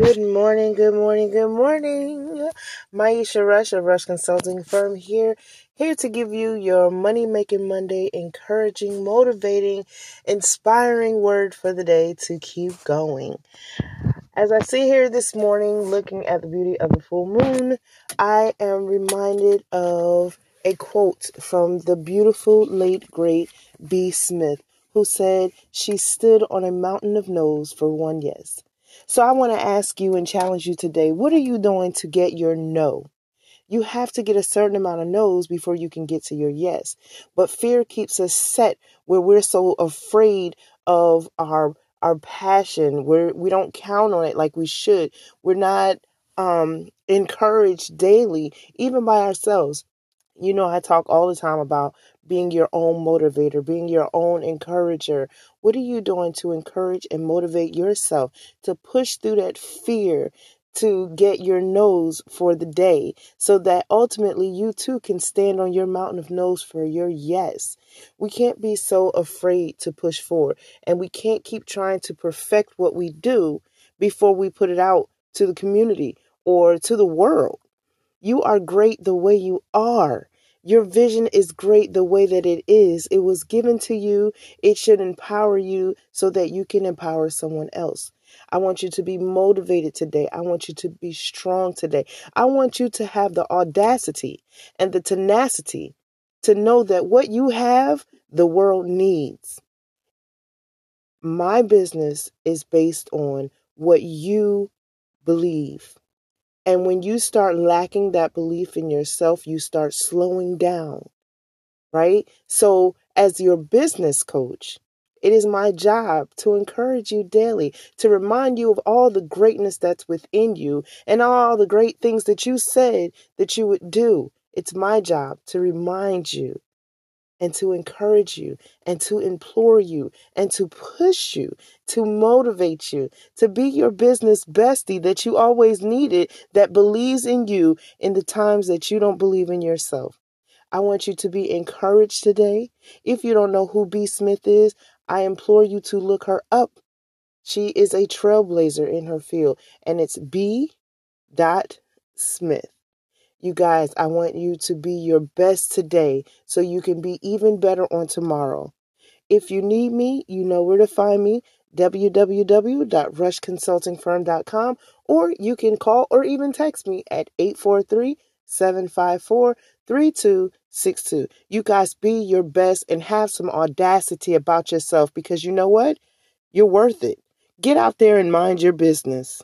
Good morning, good morning, good morning. Maisha Rush of Rush Consulting Firm here, here to give you your money making Monday, encouraging, motivating, inspiring word for the day to keep going. As I sit here this morning looking at the beauty of the full moon, I am reminded of a quote from the beautiful late great B. Smith, who said, She stood on a mountain of no's for one yes. So I want to ask you and challenge you today what are you doing to get your no? You have to get a certain amount of no's before you can get to your yes. But fear keeps us set where we're so afraid of our our passion. We're we don't count on it like we should. We're not um encouraged daily, even by ourselves. You know, I talk all the time about being your own motivator, being your own encourager. What are you doing to encourage and motivate yourself to push through that fear, to get your no's for the day, so that ultimately you too can stand on your mountain of no's for your yes? We can't be so afraid to push forward, and we can't keep trying to perfect what we do before we put it out to the community or to the world. You are great the way you are. Your vision is great the way that it is. It was given to you. It should empower you so that you can empower someone else. I want you to be motivated today. I want you to be strong today. I want you to have the audacity and the tenacity to know that what you have, the world needs. My business is based on what you believe. And when you start lacking that belief in yourself, you start slowing down, right? So, as your business coach, it is my job to encourage you daily, to remind you of all the greatness that's within you and all the great things that you said that you would do. It's my job to remind you and to encourage you and to implore you and to push you, to motivate you, to be your business bestie that you always needed that believes in you in the times that you don't believe in yourself. I want you to be encouraged today. If you don't know who B. Smith is, I implore you to look her up. She is a trailblazer in her field, and it's B. Dot Smith. You guys, I want you to be your best today so you can be even better on tomorrow. If you need me, you know where to find me www.rushconsultingfirm.com or you can call or even text me at 843 754 3262. You guys be your best and have some audacity about yourself because you know what? You're worth it. Get out there and mind your business.